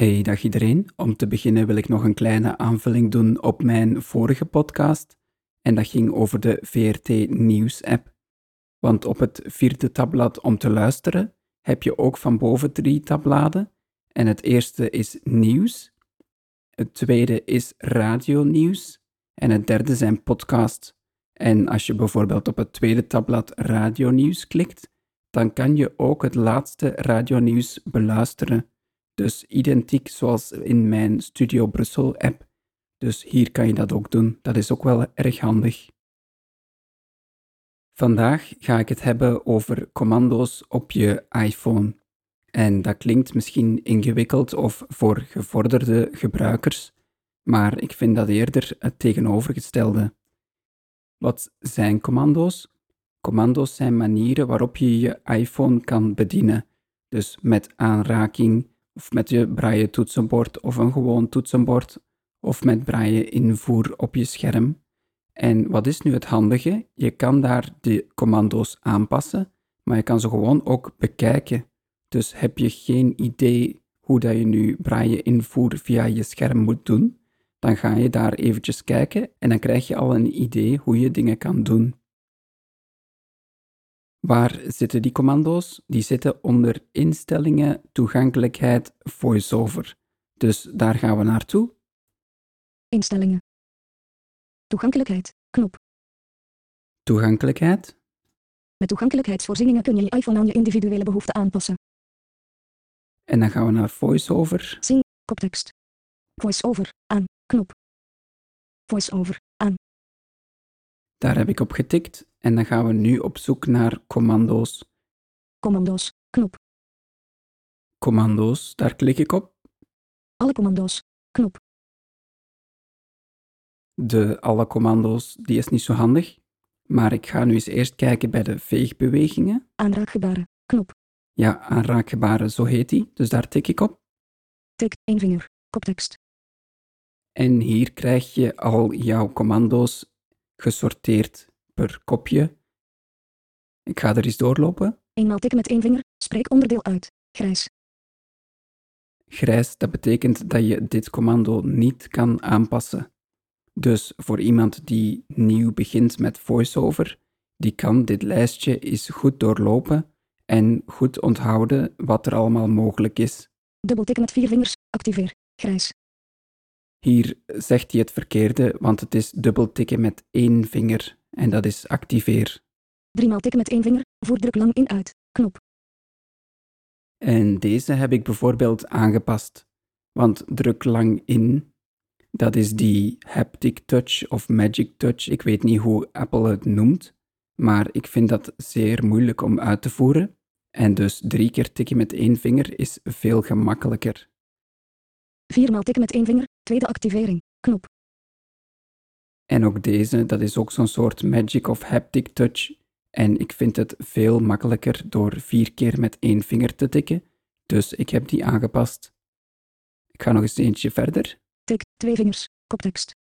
Hey, dag iedereen. Om te beginnen wil ik nog een kleine aanvulling doen op mijn vorige podcast. En dat ging over de VRT Nieuws-app. Want op het vierde tabblad om te luisteren heb je ook van boven drie tabbladen. En het eerste is nieuws. Het tweede is radionieuws. En het derde zijn podcasts. En als je bijvoorbeeld op het tweede tabblad radionieuws klikt, dan kan je ook het laatste radionieuws beluisteren. Dus identiek zoals in mijn Studio Brussel app. Dus hier kan je dat ook doen. Dat is ook wel erg handig. Vandaag ga ik het hebben over commando's op je iPhone. En dat klinkt misschien ingewikkeld of voor gevorderde gebruikers, maar ik vind dat eerder het tegenovergestelde. Wat zijn commando's? Commando's zijn manieren waarop je je iPhone kan bedienen. Dus met aanraking, of met je braille toetsenbord of een gewoon toetsenbord, of met braille invoer op je scherm. En wat is nu het handige? Je kan daar de commando's aanpassen, maar je kan ze gewoon ook bekijken. Dus heb je geen idee hoe dat je nu braille invoer via je scherm moet doen, dan ga je daar eventjes kijken en dan krijg je al een idee hoe je dingen kan doen. Waar zitten die commando's? Die zitten onder instellingen, toegankelijkheid, voiceover. Dus daar gaan we naartoe. Instellingen. Toegankelijkheid. Knop. Toegankelijkheid. Met toegankelijkheidsvoorzieningen kun je je iPhone aan je individuele behoeften aanpassen. En dan gaan we naar voiceover. Zing. Koptekst. Voice-over. Aan. Knop. Voice-over. Aan. Daar heb ik op getikt en dan gaan we nu op zoek naar commando's. Commando's. Knop. Commando's, daar klik ik op. Alle commando's. Knop. De alle commando's, die is niet zo handig. Maar ik ga nu eens eerst kijken bij de veegbewegingen. Aanraakgebaren. Knop. Ja, aanraakgebaren, zo heet die. Dus daar tik ik op. Tik. één vinger. Koptekst. En hier krijg je al jouw commando's gesorteerd per kopje. Ik ga er eens doorlopen. Eenmaal tikken met één vinger. Spreek onderdeel uit. Grijs. Grijs, dat betekent dat je dit commando niet kan aanpassen. Dus voor iemand die nieuw begint met VoiceOver, die kan dit lijstje eens goed doorlopen en goed onthouden wat er allemaal mogelijk is. Dubbeltikken met vier vingers. Activeer. Grijs. Hier zegt hij het verkeerde, want het is dubbeltikken met één vinger en dat is activeer. Driemaal tikken met één vinger. Voer druk lang in uit. Knop. En deze heb ik bijvoorbeeld aangepast, want druk lang in, dat is die haptic touch of magic touch. Ik weet niet hoe Apple het noemt, maar ik vind dat zeer moeilijk om uit te voeren. En dus drie keer tikken met één vinger is veel gemakkelijker. Viermaal tikken met één vinger. Tweede activering. Knop. En ook deze, dat is ook zo'n soort magic of haptic touch. En ik vind het veel makkelijker door vier keer met één vinger te tikken. Dus ik heb die aangepast. Ik ga nog eens eentje verder. Tik. Twee vingers. Koptekst.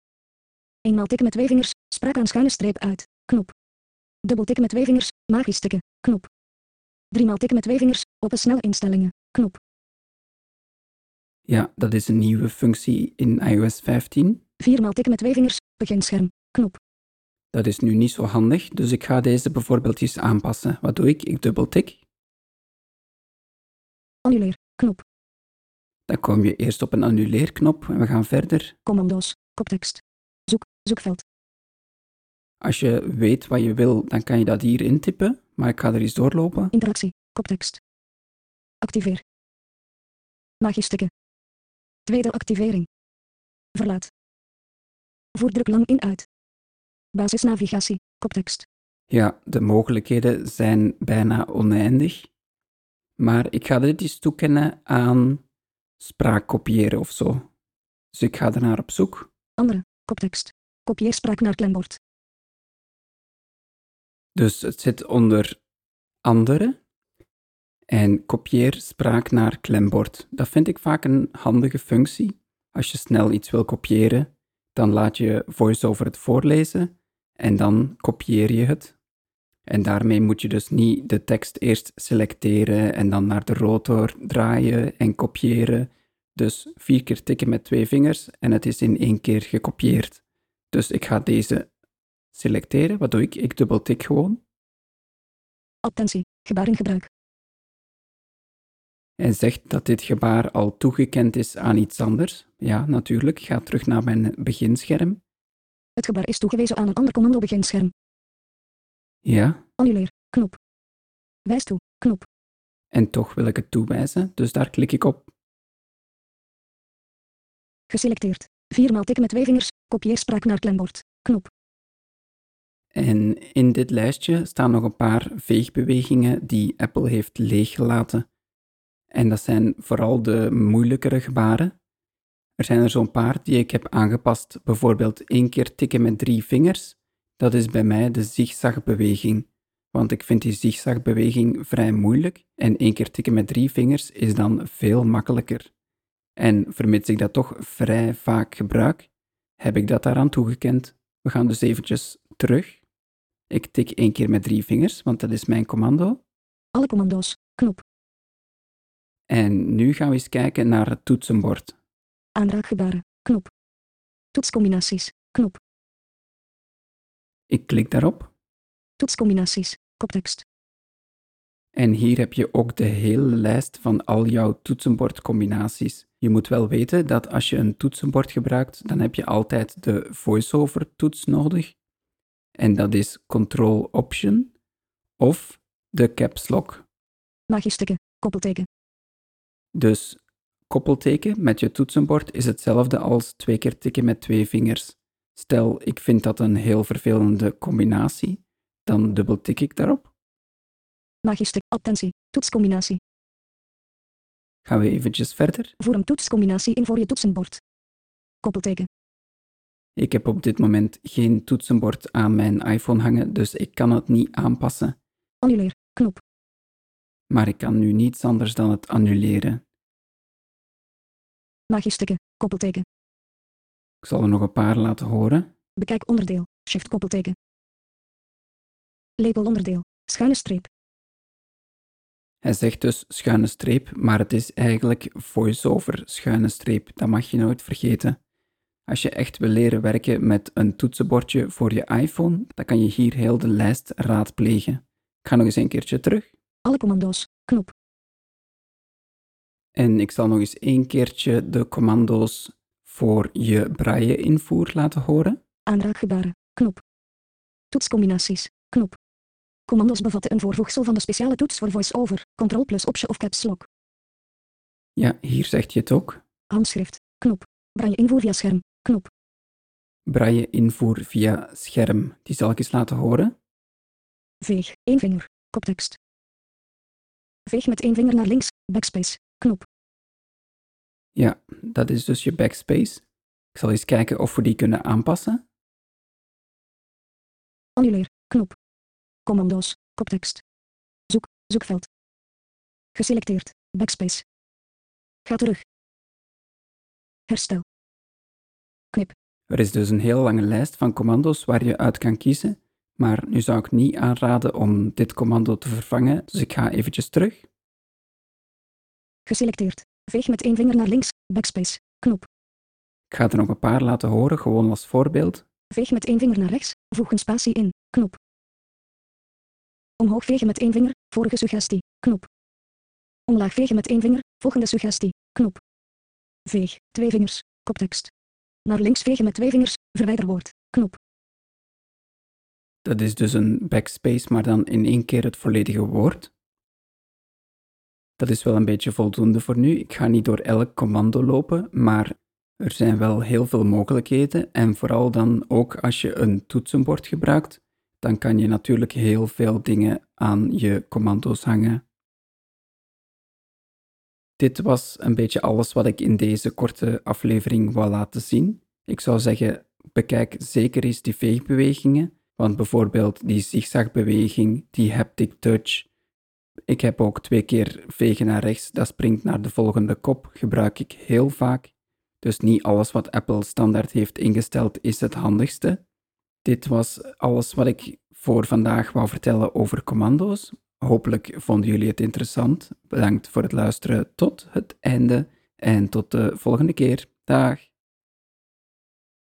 Eenmaal tikken met twee vingers. Spraak aan schuine streep uit. Knop. Dubbel tikken met twee vingers. Magisch tikken. Knop. Driemaal tikken met twee vingers. Open snel instellingen. Knop. Ja, dat is een nieuwe functie in iOS 15. Viermaal tikken met twee vingers. Beginscherm. Knop. Dat is nu niet zo handig, dus ik ga deze bijvoorbeeld eens aanpassen. Wat doe ik? Ik dubbeltik. Annuleer. Knop. Dan kom je eerst op een annuleerknop en we gaan verder. Commando's. Koptekst. Zoek. Zoekveld. Als je weet wat je wil, dan kan je dat hier intypen, maar ik ga er eens doorlopen. Interactie. Koptekst. Activeer. Magisch tikken. Tweede activering. Verlaat. Voer druk lang in uit. Basisnavigatie. Koptekst. Ja, de mogelijkheden zijn bijna oneindig. Maar ik ga dit eens toekennen aan spraak kopiëren of zo. Dus ik ga ernaar op zoek. Andere. Koptekst. Kopieer spraak naar klembord. Dus het zit onder andere. En kopieer spraak naar klembord. Dat vind ik vaak een handige functie. Als je snel iets wil kopiëren, dan laat je VoiceOver het voorlezen en dan kopieer je het. En daarmee moet je dus niet de tekst eerst selecteren en dan naar de rotor draaien en kopiëren. Dus vier keer tikken met twee vingers en het is in één keer gekopieerd. Dus ik ga deze selecteren. Wat doe ik? Ik dubbeltik gewoon. Attentie, gebaar Hij zegt dat dit gebaar al toegekend is aan iets anders. Ja, natuurlijk. Ga terug naar mijn beginscherm. Het gebaar is toegewezen aan een ander commando beginscherm. Ja, Annuleer, knop. Wijs toe, knop. en toch wil ik het toewijzen, dus daar klik ik op. Geselecteerd. Viermaal tikken met twee vingers, kopieer spraak naar klembord, knop. En in dit lijstje staan nog een paar veegbewegingen die Apple heeft leeggelaten. En dat zijn vooral de moeilijkere gebaren. Er zijn er zo'n paar die ik heb aangepast. Bijvoorbeeld één keer tikken met drie vingers. Dat is bij mij de zigzagbeweging. Want ik vind die zigzagbeweging vrij moeilijk. En één keer tikken met drie vingers is dan veel makkelijker. En vermits ik dat toch vrij vaak gebruik, heb ik dat daaraan toegekend. We gaan dus eventjes terug. Ik tik één keer met drie vingers, want dat is mijn commando. Alle commando's, knop. En nu gaan we eens kijken naar het toetsenbord. Aanraakgebaren, knop. Toetscombinaties, knop. Ik klik daarop Toetscombinaties, koptekst. en hier heb je ook de hele lijst van al jouw toetsenbordcombinaties. Je moet wel weten dat als je een toetsenbord gebruikt, dan heb je altijd de voiceover toets nodig. En dat is Control-Option of de Caps Lock. Magistikken, koppelteken. Dus koppelteken met je toetsenbord is hetzelfde als twee keer tikken met twee vingers. Stel, ik vind dat een heel vervelende combinatie, dan dubbeltik ik daarop. Magistik, attentie, toetscombinatie. Gaan we eventjes verder. Voer een toetscombinatie in voor je toetsenbord. Koppelteken. Ik heb op dit moment geen toetsenbord aan mijn iPhone hangen, dus ik kan het niet aanpassen. Annuleer, knop. Maar ik kan nu niets anders dan het annuleren. Magistikken, koppelteken. Ik zal er nog een paar laten horen. Bekijk onderdeel, shift koppelteken. Label onderdeel, schuine streep. Hij zegt dus schuine streep, maar het is eigenlijk voice-over schuine streep. Dat mag je nooit vergeten. Als je echt wil leren werken met een toetsenbordje voor je iPhone, dan kan je hier heel de lijst raadplegen. Ik ga nog eens een keertje terug. Alle commando's, knop. En ik zal nog eens één keertje de commando's voor je braille-invoer laten horen. Aanraakgebaren, knop. Toetscombinaties, knop. Commando's bevatten een voorvoegsel van de speciale toets voor voice-over, control plus option of caps lock. Ja, hier zegt je het ook. Handschrift, knop. Braille invoer via scherm, knop. Braille-invoer via scherm. Die zal ik eens laten horen. Veeg, één vinger, koptekst. Veeg met één vinger naar links, backspace, knop. Ja, dat is dus je backspace. Ik zal eens kijken of we die kunnen aanpassen. Annuleer, knop. Commando's, koptekst. Zoek, zoekveld. Geselecteerd, backspace. Ga terug. Herstel. Knip, Er is dus een heel lange lijst van commando's waar je uit kan kiezen, maar nu zou ik niet aanraden om dit commando te vervangen, dus ik ga eventjes terug. geselecteerd. Veeg met één vinger naar links, backspace, knop. Ik ga er nog een paar laten horen, gewoon als voorbeeld. Veeg met één vinger naar rechts, voeg een spatie in, knop. Omhoog vegen met één vinger, vorige suggestie, knop. Omlaag vegen met één vinger, volgende suggestie, knop. Veeg, twee vingers, koptekst. Naar links vegen met twee vingers, verwijderwoord, knop. Dat is dus een backspace, maar dan in één keer het volledige woord. Dat is wel een beetje voldoende voor nu. Ik ga niet door elk commando lopen, maar er zijn wel heel veel mogelijkheden. En vooral dan ook als je een toetsenbord gebruikt, dan kan je natuurlijk heel veel dingen aan je commando's hangen. Dit was een beetje alles wat ik in deze korte aflevering wou laten zien. Ik zou zeggen, bekijk zeker eens die veegbewegingen, want bijvoorbeeld die zigzagbeweging, die haptic touch. Ik heb ook twee keer vegen naar rechts, dat springt naar de volgende kop, gebruik ik heel vaak. Dus niet alles wat Apple standaard heeft ingesteld is het handigste. Dit was alles wat ik voor vandaag wou vertellen over commando's. Hopelijk vonden jullie het interessant. Bedankt voor het luisteren tot het einde En tot de volgende keer. Dag.